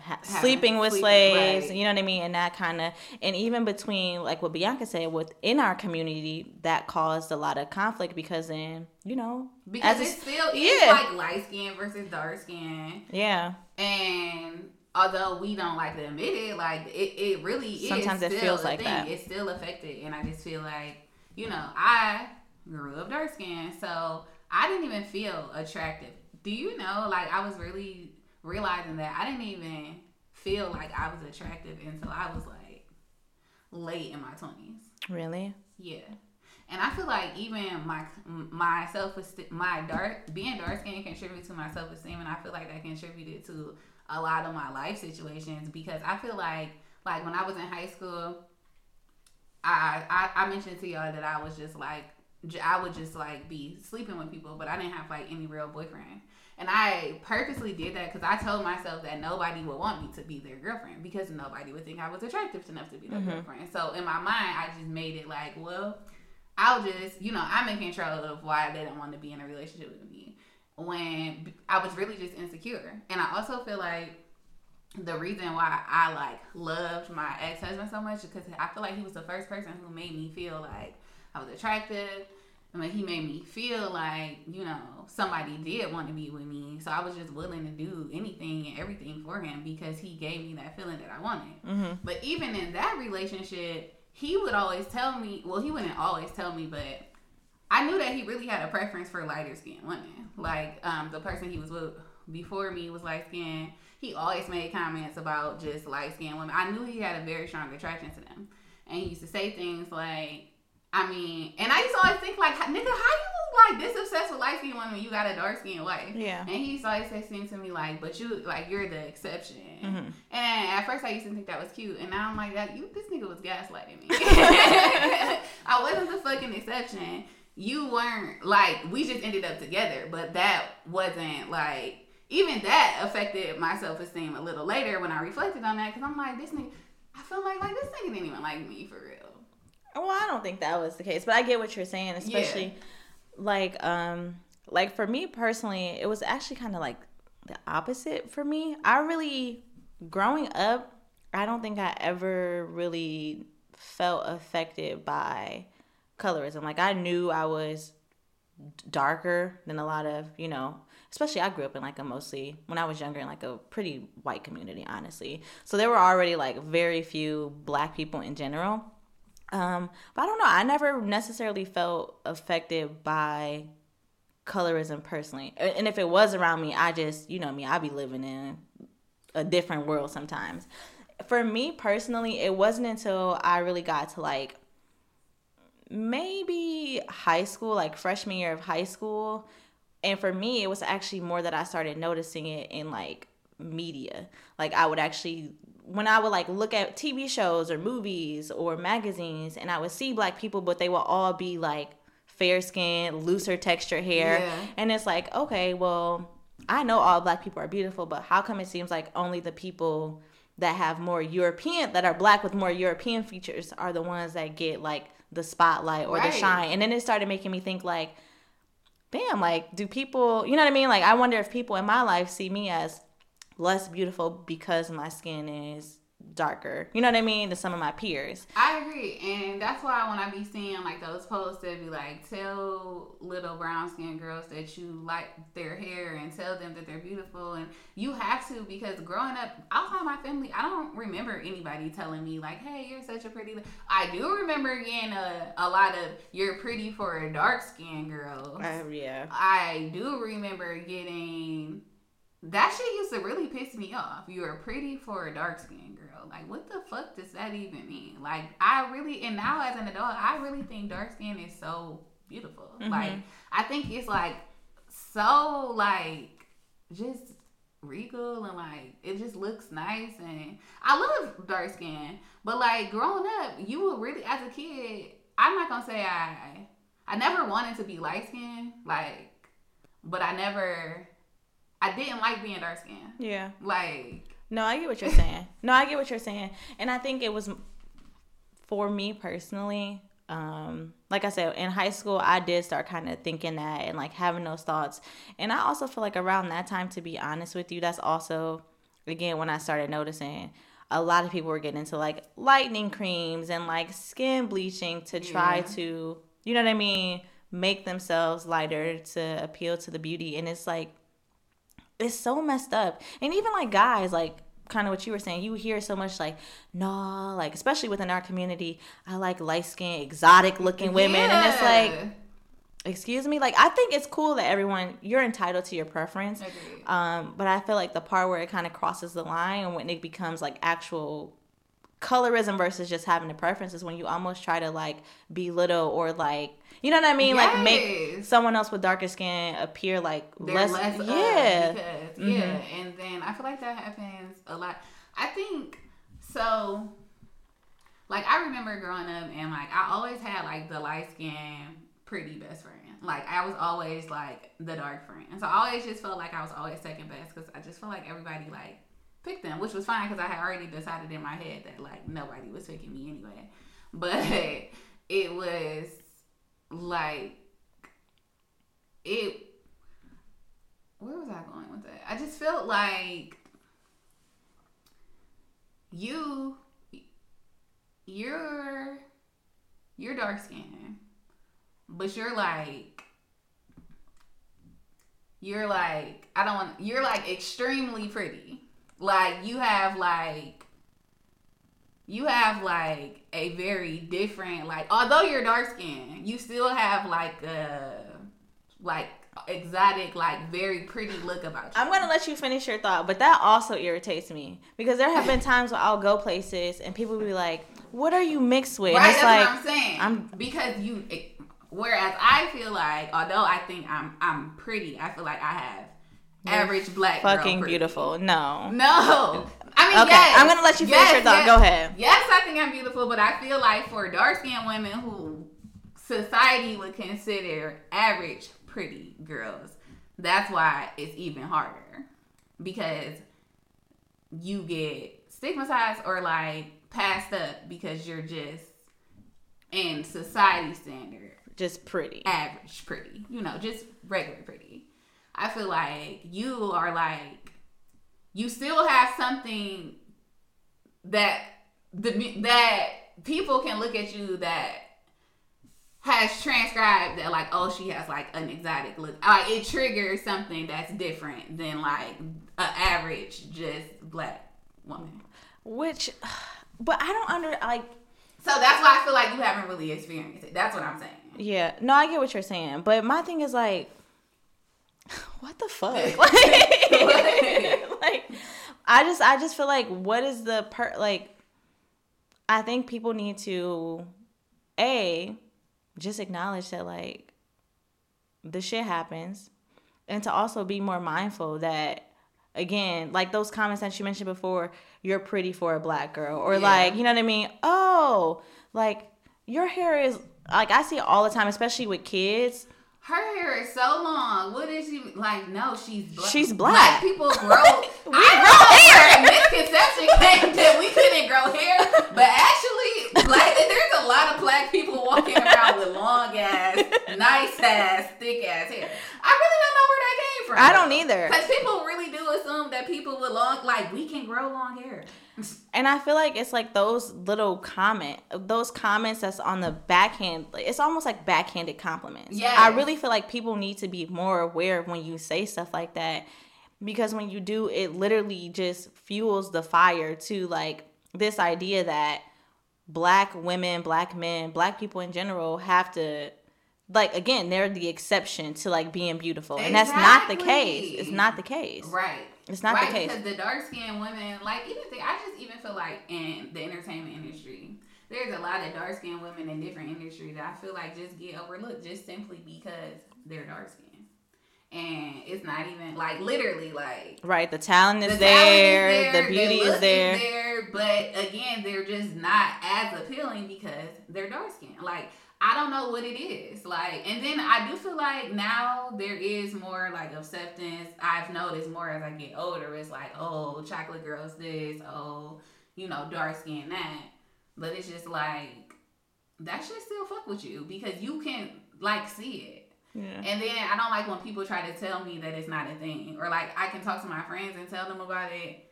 ha- sleeping with sleeping, slaves, right. you know what I mean, and that kind of, and even between like what Bianca said, within our community, that caused a lot of conflict because then, you know, because as it a- still is yeah. like light skin versus dark skin, yeah, and although we don't like to admit it, like it, it really is. Sometimes it feels a like thing. that. It's still affected, and I just feel like you know I grew up dark skin, so I didn't even feel attractive. Do you know? Like I was really realizing that I didn't even feel like I was attractive until I was like late in my twenties. really, Yeah. And I feel like even my my self esteem, my dark being dark skinned contributed to my self esteem, and I feel like that contributed to a lot of my life situations because I feel like like when I was in high school, I I, I mentioned to y'all that I was just like I would just like be sleeping with people, but I didn't have like any real boyfriend. And I purposely did that because I told myself that nobody would want me to be their girlfriend because nobody would think I was attractive enough to be their Mhm. girlfriend. So in my mind, I just made it like, well, I'll just, you know, I'm in control of why they don't want to be in a relationship with me when I was really just insecure. And I also feel like the reason why I like loved my ex husband so much is because I feel like he was the first person who made me feel like I was attractive. And like he made me feel like, you know, somebody did want to be with me. So I was just willing to do anything and everything for him because he gave me that feeling that I wanted. mm-hmm. But even in that relationship, he would always tell me, well, he wouldn't always tell me, but I knew that he really had a preference for lighter skinned women. Like um, the person he was with before me was light skinned. He always made comments about just light skinned women. I knew he had a very strong attraction to them. And he used to say things like, I mean, and I used to always think like, nigga, how you like this obsessed with light skinned women? You got a dark skinned wife. yeah, And he used to always say things to me like, but you, like, you're the exception. Mhm. And at first I used to think that was cute. And now I'm like, that you, this nigga was gaslighting me. (laughs) (laughs) I wasn't the fucking exception. You weren't, like, we just ended up together. But that wasn't, like, even that affected my self esteem a little later when I reflected on that. Because I'm like, this nigga, I feel like, like, this nigga didn't even like me for real. Well, I don't think that was the case, but I get what you're saying, especially like um like for me personally, it was actually kind of like the opposite for me. I really growing up, I don't think I ever really felt affected by colorism. Like I knew I was darker than a lot of, you know, especially I grew up in like a mostly when I was younger in like a pretty white community, honestly. So there were already like very few black people in general. Um, but I don't know. I never necessarily felt affected by colorism personally. And if it was around me, I just, you know me, I'd be living in a different world sometimes. For me personally, it wasn't until I really got to like maybe high school, like freshman year of high school. And for me, it was actually more that I started noticing it in like media. Like I would actually when I would like look at TV shows or movies or magazines and I would see black people, but they would all be like fair skin, looser texture hair. Yeah. And it's like, okay, well, I know all black people are beautiful, but how come it seems like only the people that have more European, that are black with more European features are the ones that get like the spotlight or Right. the shine? And then it started making me think like, damn, like, do people, you know what I mean? Like, I wonder if people in my life see me as less beautiful because my skin is darker. You know what I mean? To some of my peers. I agree, and that's why when I be seeing like those posts that be like, tell little brown skinned girls that you like their hair and tell them that they're beautiful, and you have to because growing up outside my family, I don't remember anybody telling me like, hey, you're such a pretty. li-" I do remember getting a, a lot of you're pretty for a dark skinned girl. Oh, yeah. I do remember getting that shit used to really piss me off. You're pretty for a dark skinned girl. Like, what the fuck does that even mean? Like, I really, and now as an adult, I really think dark skin is so beautiful. Mhm. Like, I think it's like so, like, just regal and like it just looks nice and I love dark skin. But like growing up, you were really as a kid, I'm not gonna say I I never wanted to be light skinned, like but I never I didn't like being dark skinned. Yeah. Like No, I get what you're saying. No, I get what you're saying. And I think it was for me personally, um, like I said, in high school, I did start kind of thinking that and like having those thoughts. And I also feel like around that time, to be honest with you, that's also again when I started noticing a lot of people were getting into like lightning creams and like skin bleaching to try Yeah. to, you know what I mean, make themselves lighter to appeal to the beauty. And it's like, it's so messed up. And even like guys, like kind of what you were saying, you hear so much like, nah, like especially within our community, I like light skinned, exotic looking women. And it's like, excuse me, like I think it's cool that everyone you're entitled to your preference. Um, but I feel like the part where it kind of crosses the line and when it becomes like actual colorism versus just having a preference is when you almost try to like belittle or like you know what I mean, like make someone else with darker skin appear like less, less, yeah. because, Mhm. yeah and then i feel like that happens a lot. I think so like i remember growing up and like i always had like the light skin pretty best friend. Like i was always like the dark friend. So i always just felt like i was always second best because i just felt like everybody like picked them which was fine because i had already decided in my head that like nobody was picking me anyway (laughs) but it was like it where was I going with that? I just felt like you you're you're dark skinned, but you're like you're like I don't want you're like extremely pretty. Like you have like you have like a very different like although you're dark skinned, you still have like a like exotic, like very pretty look about you. I'm gonna let you finish your thought, but that also irritates me because there have been times where I'll go places and people will be like, "What are you mixed with?" Right, it's that's like, what I'm saying. I'm- because you. It, whereas I feel like, although I think I'm I'm pretty, I feel like I have average black girl fucking beautiful. No. No, I mean, Okay, yes, I'm gonna let you finish yes, your thought. yes. Go ahead. Yes, I think I'm beautiful, but I feel like for dark skinned women who society would consider average pretty girls, that's why it's even harder because you get stigmatized or like passed up because you're just in society standard Just pretty. average pretty, you know, just regular pretty. I feel like you are like you still have something that the that people can look at you that has transcribed that like oh she has like an exotic look. Like it triggers something that's different than like a average just black woman. Which, but I don't under like. so that's why i feel like you haven't really experienced it. That's what i'm saying. Yeah, no, I get what you're saying, but my thing is like, (laughs) what the fuck? (laughs) (laughs) What? like, I just, I just feel like, what is the per like? I think people need to, a, just acknowledge that like, the shit happens, and to also be more mindful that. Again, like those comments that you mentioned before, you're pretty for a black girl, or Yeah. like, you know what I mean? Oh, like your hair is like I see it all the time, especially with kids. Her hair is so long. What is she like? No, she's black. She's black. black people grow. (laughs) We I grow hair. Misconception came that we couldn't grow hair, but actually, (laughs) black. There's a lot of black people walking around with long ass, (laughs) nice ass, thick ass hair. I really don't know where that came from. I don't either. Because people really do assume that people with long, like we can grow long hair. And I feel like it's like those little comment, those comments that's on the backhand. It's almost like backhanded compliments. Yes. I really feel like people need to be more aware when you say stuff like that, because when you do, it literally just fuels the fire to like this idea that black women, black men, black people in general have to. Like again, they're the exception to like being beautiful, and that's not the case. It's not the case. Right. It's not right, the case. Because the dark skinned women, like even think, I just even feel like in the entertainment industry, there's a lot of dark skinned women in different industries that I feel like just get overlooked just simply because they're dark skinned. And it's not even like literally like Right, the talent is, the talent there, the beauty look is there. there, But again, they're just not as appealing because they're dark skinned. Like I don't know what it is. Like, and then I do feel like now there is more like acceptance. I've noticed more as I get older. It's like, oh, chocolate girls this, oh, you know, dark skin that. But it's just like that should still fuck with you because you can like see it. Yeah. And then I don't like when people try to tell me that it's not a thing, or like I can talk to my friends and tell them about it,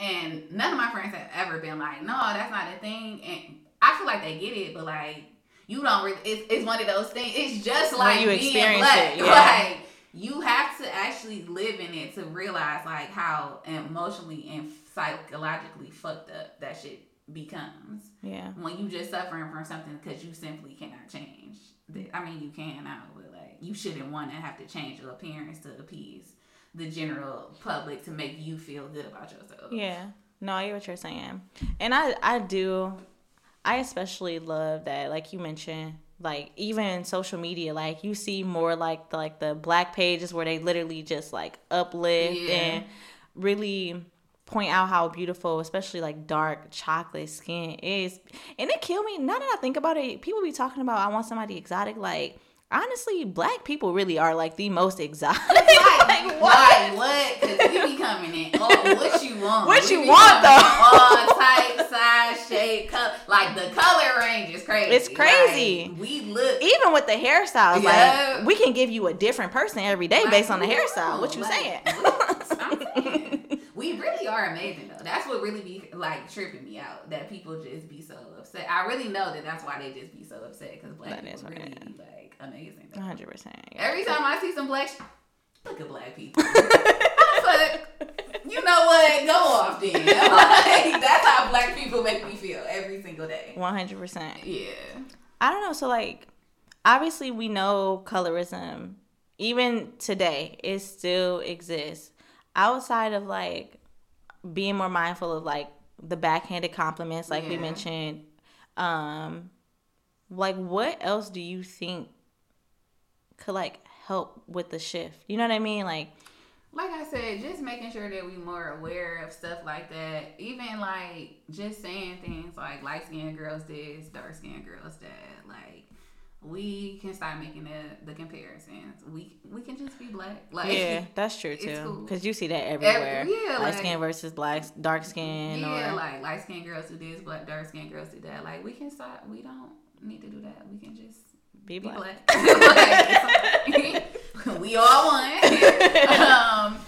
And none of my friends have ever been like, no, that's not a thing. And I feel like they get it, but like you don't really. It's, it's one of those things. It's just When like you being experience black. it, (laughs) yeah. Like you have to actually live in it to realize like how emotionally and psychologically fucked up that shit becomes Yeah. when you just suffering from something because you simply cannot change. I mean, you can now, but you shouldn't want to have to change your appearance to appease the general public to make you feel good about yourself. Yeah. No, I hear what you're saying. And I I do I especially love that like you mentioned like even social media like you see more like the like the black pages where they literally just like uplift Yeah. and really point out how beautiful especially like dark chocolate skin is and it killed me now that i think about it people be talking about i want somebody exotic like honestly black people really are like the most (laughs) exotic Like, Like, why? What? Because we be coming in. Oh, what you want? What We you want, though? All type, size, shape, color. Like the color range is crazy. It's crazy. Like, we look. even with the hairstyles, Yeah. like we can give you a different person every day based on the Like, hairstyle. What you like, saying? (laughs) saying. We really are amazing though. That's what really be like tripping me out. That people just be so upset. I really know that that's why they just be so upset because black That people really be like amazing. hundred percent. Every time I see some black, sh- look at black people. (laughs) Like, you know what? Go off then. (laughs) Like, that's how black people make me feel every single day. One hundred percent. Yeah. I don't know. So like, obviously we know colorism. Even today, it still exists. Outside of like being more mindful of like the backhanded compliments, like we mentioned, um, like what else do you think could like help with the shift? You know what I mean? Like, Like I said, just making sure that we more aware of stuff like that. Even like just saying things like light skinned girls this, dark skinned girls that. Like we can start making the the comparisons. We we can just be black. (laughs) Like yeah, that's true too. cool. Because you see that everywhere. yeah, light like- skin versus black, dark skin, Yeah, or like light skinned girls do this, black dark skinned girls do that. Like we can stop. We don't need to do that. We can just be be black. black. Like, (laughs) we all one. um,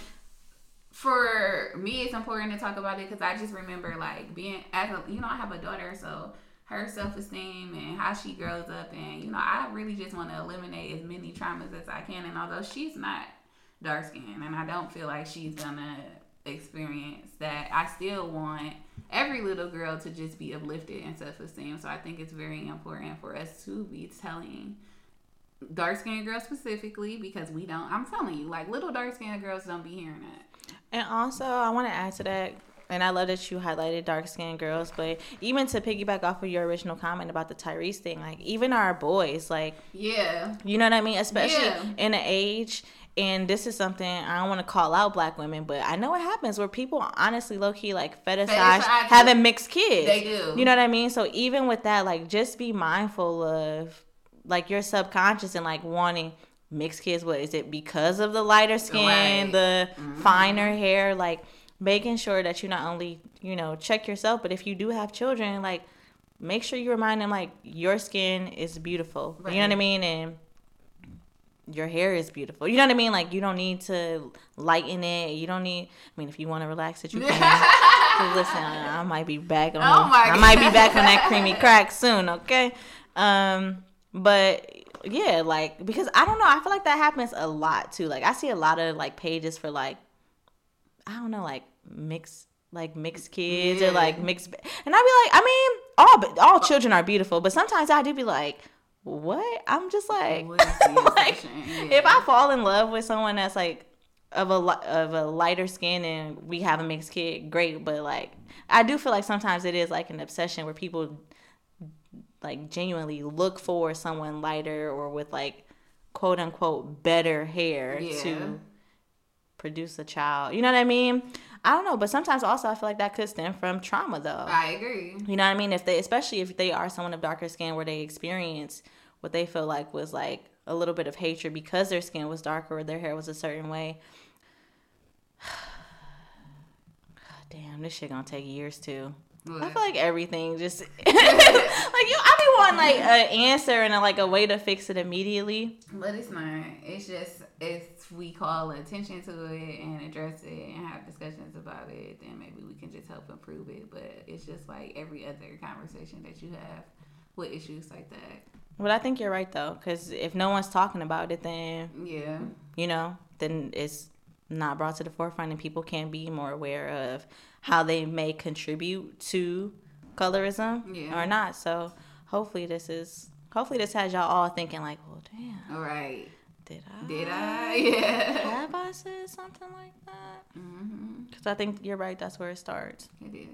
for me, it's important to talk about it because I just remember like being as a you know I have a daughter, so her self esteem and how she grows up, and you know I really just want to eliminate as many traumas as I can. And although she's not dark skinned and I don't feel like she's gonna experience that, I still want every little girl to just be uplifted and self esteem. So I think it's very important for us to be telling dark skinned girls specifically because we don't I'm telling you, like little dark skinned girls don't be hearing that. And also, I want to add to that, and I love that you highlighted dark skinned girls, but even to piggyback off of your original comment about the Tyrese thing, like even our boys, like Yeah. you know what I mean, especially Yeah. in an age. And this is something I don't want to call out black women, but I know it happens where people honestly low key like fetishize, Fetishize having mixed kids. They do. You know what I mean? So even with that, like just be mindful of like your subconscious and like wanting mixed kids. What is it because of the lighter skin, Right. the Mm-hmm. finer hair, like making sure that you not only, you know, check yourself, but if you do have children, like make sure you remind them like your skin is beautiful. You know what I mean? And your hair is beautiful. You know what I mean? Like you don't need to lighten it. You don't need. I mean, if you want to relax it, you can. listen, I, might be back on. (laughs) Oh my I might be back on that creamy crack soon. Okay. Um, but yeah, like because I don't know. I feel like that happens a lot too. Like I see a lot of like pages for like I don't know, like mixed like mixed kids or like mixed, and I'd be like, I mean, all all children are beautiful, but sometimes I do be like, what? I'm just like, What is the (laughs) like obsession? if I fall in love with someone that's like of a of a lighter skin and we have a mixed kid, great. But like, I do feel like sometimes it is like an obsession where people like genuinely look for someone lighter or with like quote unquote better hair Yeah. to produce a child. You know what I mean? I don't know, but sometimes also I feel like that could stem from trauma though. I agree. You know what I mean? If they, especially if they are someone of darker skin, where they experience what they feel like was like a little bit of hatred because their skin was darker or their hair was a certain way. (sighs) God damn, this shit gonna take years too. I feel like everything just (laughs) (laughs) like you. I be wanting like an answer and a, like a way to fix it immediately. But it's not. It's just if we call attention to it and address it and have discussions about it, then maybe we can just help improve it. But it's just like every other conversation that you have with issues like that. But I think you're right though, because if no one's talking about it, then Yeah. you know, then it's not brought to the forefront, and people can't be more aware of how they may contribute to colorism Yeah. or not. So hopefully this is hopefully this has y'all all thinking like, well, damn, All right. did I? Did I? (laughs) Yeah. Have I said something like that? Mm-hmm. Because I think you're right. That's where it starts. It is.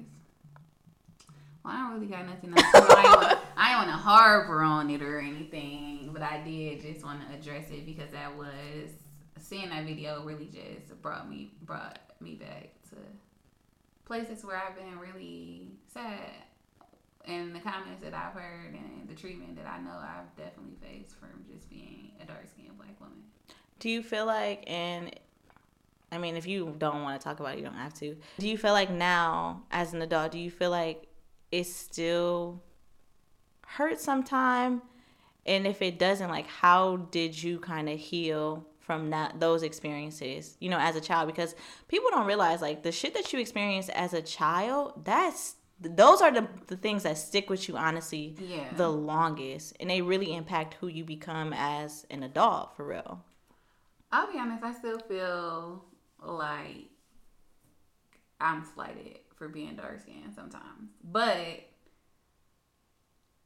Well, I don't really got nothing else. to- (laughs) I ain't wanna- I ain't want to harbor on it or anything, but I did just want to address it because that was seeing that video really just brought me brought me back to places where I've been really sad, and the comments that I've heard and the treatment that I know I've definitely faced from just being a dark skinned black woman. Do you feel like, and I mean, if you don't want to talk about it, you don't have to. Do you feel like now, as an adult, do you feel like it still hurts sometime? And if it doesn't, like, how did you kind of heal from that those experiences? You know, as a child, because people don't realize like the shit that you experience as a child. That's those are the the things that stick with you honestly Yeah. the longest, and they really impact who you become as an adult for real. I'll be honest, I still feel like I'm slighted for being dark skinned sometimes. But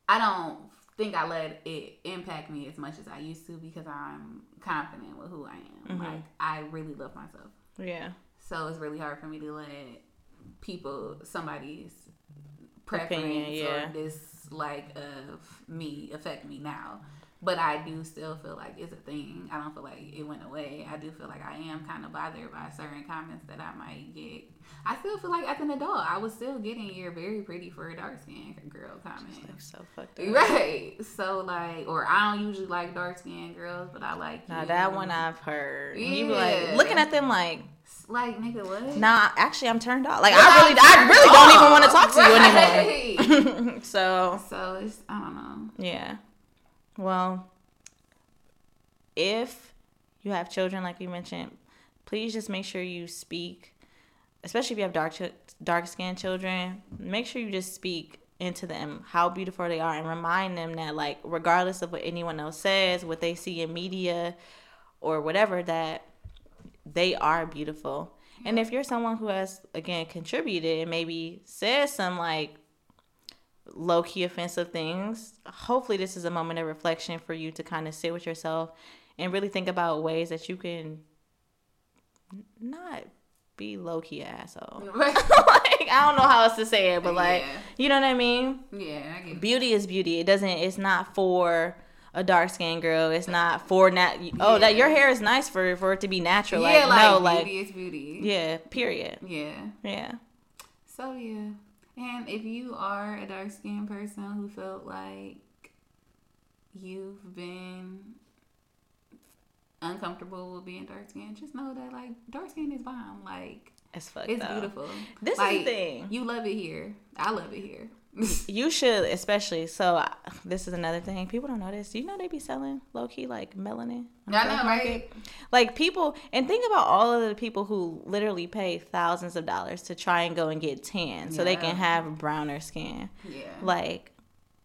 I don't think I let it impact me as much as I used to because I'm confident with who I am. Mhm. Like I really love myself. Yeah. So it's really hard for me to let people somebody's preference Opinion, yeah. or dislike of me affect me now. But I do still feel like it's a thing. I don't feel like it went away. I do feel like I am kind of bothered by certain comments that I might get. I still feel like as an adult, I was still getting "you're very pretty for a dark skinned girl" comment. Like so fucked up. Right. So like, or I don't usually like dark skinned girls, but I like Now you. that one I've heard. And You like Yeah. looking at them like, like nigga what? nah. Actually, I'm turned off. Like Yeah, (laughs) I really, I really don't even want to talk to you off. anymore. (laughs) so So it's I don't know. yeah. Well, if you have children, like we mentioned, please just make sure you speak, especially if you have dark dark skinned children. Make sure you just speak into them how beautiful they are and remind them that like regardless of what anyone else says, what they see in media or whatever, that they are beautiful. And if you're someone who has again contributed and maybe says some like low key offensive things, hopefully this is a moment of reflection for you to kind of sit with yourself and really think about ways that you can not be low key asshole. (laughs) like I don't know how else to say it, but like Yeah. you know what I mean. Yeah, I get. Beauty is beauty. It doesn't. It's not for a dark skinned girl. It's not for nat. Oh, that your hair is nice for for it to be natural. yeah, like, like no, beauty like is beauty. yeah. Period. Yeah. Yeah. So yeah. And if you are a dark skinned person who felt like you've been uncomfortable with being dark skinned, just know that like dark skin is bomb. Like It's fucked it's up. beautiful. This is like, the thing. You love it here. I love it here. (laughs) You should, especially. So this is another thing. People don't know this. You know they be selling low key like melanin. the I know, right? Like people, and think about all of the people who literally pay thousands of dollars to try and go and get tan, so they can Yeah. have browner skin. Yeah. Like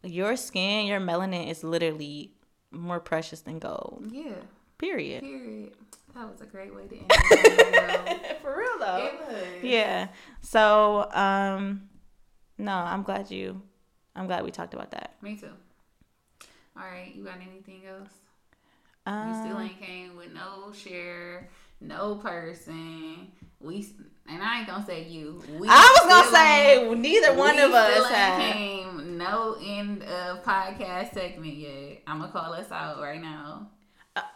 your skin, your melanin is literally more precious than gold. yeah. Period. Period. That was a great way to end it. (laughs) For real though. It was. Yeah. So, um, no, I'm glad you. I'm glad we talked about that. Me too. All right, you got anything else? Um, You still ain't came with no share, no person. We and I ain't gonna say you. We I was gonna say neither one of us have. came no end of podcast segment yet. I'm gonna call us out right now.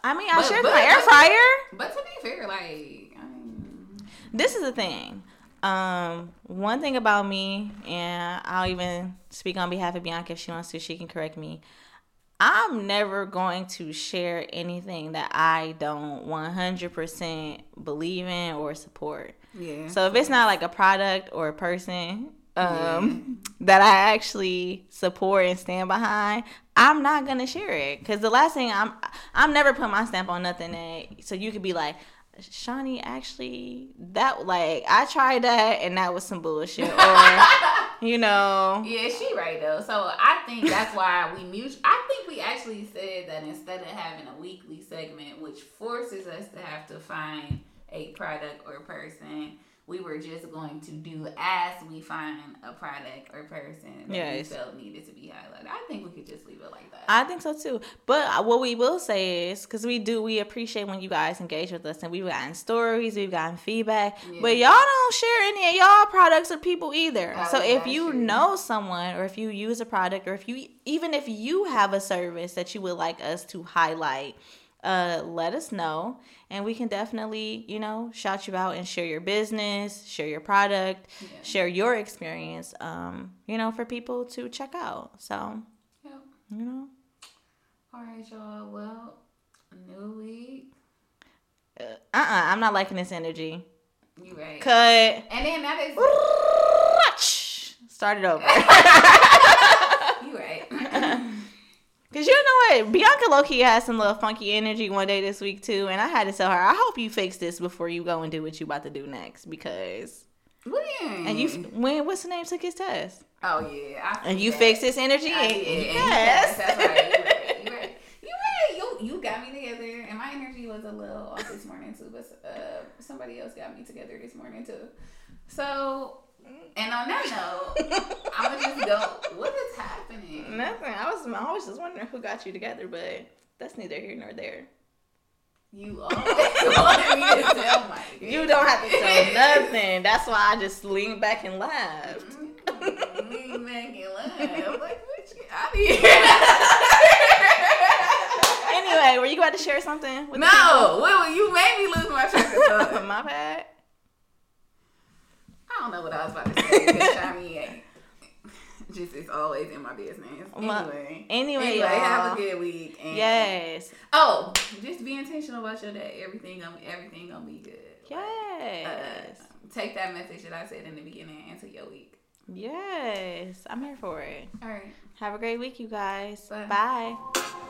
I mean, I But- shared but- my air fryer. But to be fair, like I mean, This is the thing. Um, one thing about me, and I'll even speak on behalf of Bianca if she wants to. She can correct me. I'm never going to share anything that I don't 100% believe in or support. yeah. So if it's not like a product or a person, um, (laughs) that I actually support and stand behind, I'm not gonna share it because the last thing I'm I'm never put my stamp on nothing that so you could be like. Shawnee, actually, that like I tried that and that was some bullshit, (laughs) or you know, Yeah, she right though. So I think that's why we mute. I think we actually said that instead of having a weekly segment, which forces us to have to find a product or person, we were just going to do as we find a product or person that Yes. we felt needed to be highlighted. I think we could just leave it like that. I think so too. But uh, what we will say is because we do, we appreciate when you guys engage with us, and we've gotten stories, we've gotten feedback, but y'all don't share any of y'all products or people either. Oh, so if you true. know someone, or if you use a product, or if you even if you have a service that you would like us to highlight. Uh, let us know, and we can definitely, you know, shout you out and share your business, share your product, Yeah. share your experience. Um, you know, for people to check out. So, Yep. you know, All right, y'all. Well, new week. uh, uh I'm not liking this energy. You right. Cut. And then that is Start it over. you right. Cause you know what, Bianca low key had some little funky energy one day this week too, and I had to tell her, I hope you fix this before you go and do what you about to do next, because when? and you when what's the name took his test, Oh yeah. And you forgot. fixed his energy, I did, yes, That's right. You right. You right. (laughs) You right. You you got me together, and my energy was a little off this morning too. But uh, somebody else got me together this morning too. So, and on that note, I'm gonna just go. What is happening? nothing. I was I was just wondering who got you together, but that's neither here nor there. You always want me to tell my. You don't have to tell nothing. That's why I just leaned back and laughed. Mm-hmm. Lean back and laugh. I'm like, bitch, get out of here. Anyway, were you about to share something? No, Will, you made me lose my track of thought. (laughs) My bad. I don't know what I was about to say because (laughs) just is always in my business. Anyway, Anyway, anyway, have y'all. a good week. And Yes. Oh, just be intentional about your day. Everything gonna everything gonna be good. Yes. Uh, take that message that I said in the beginning into your week. Yes. I'm here for it. All right. Have a great week, you guys. Bye. Bye.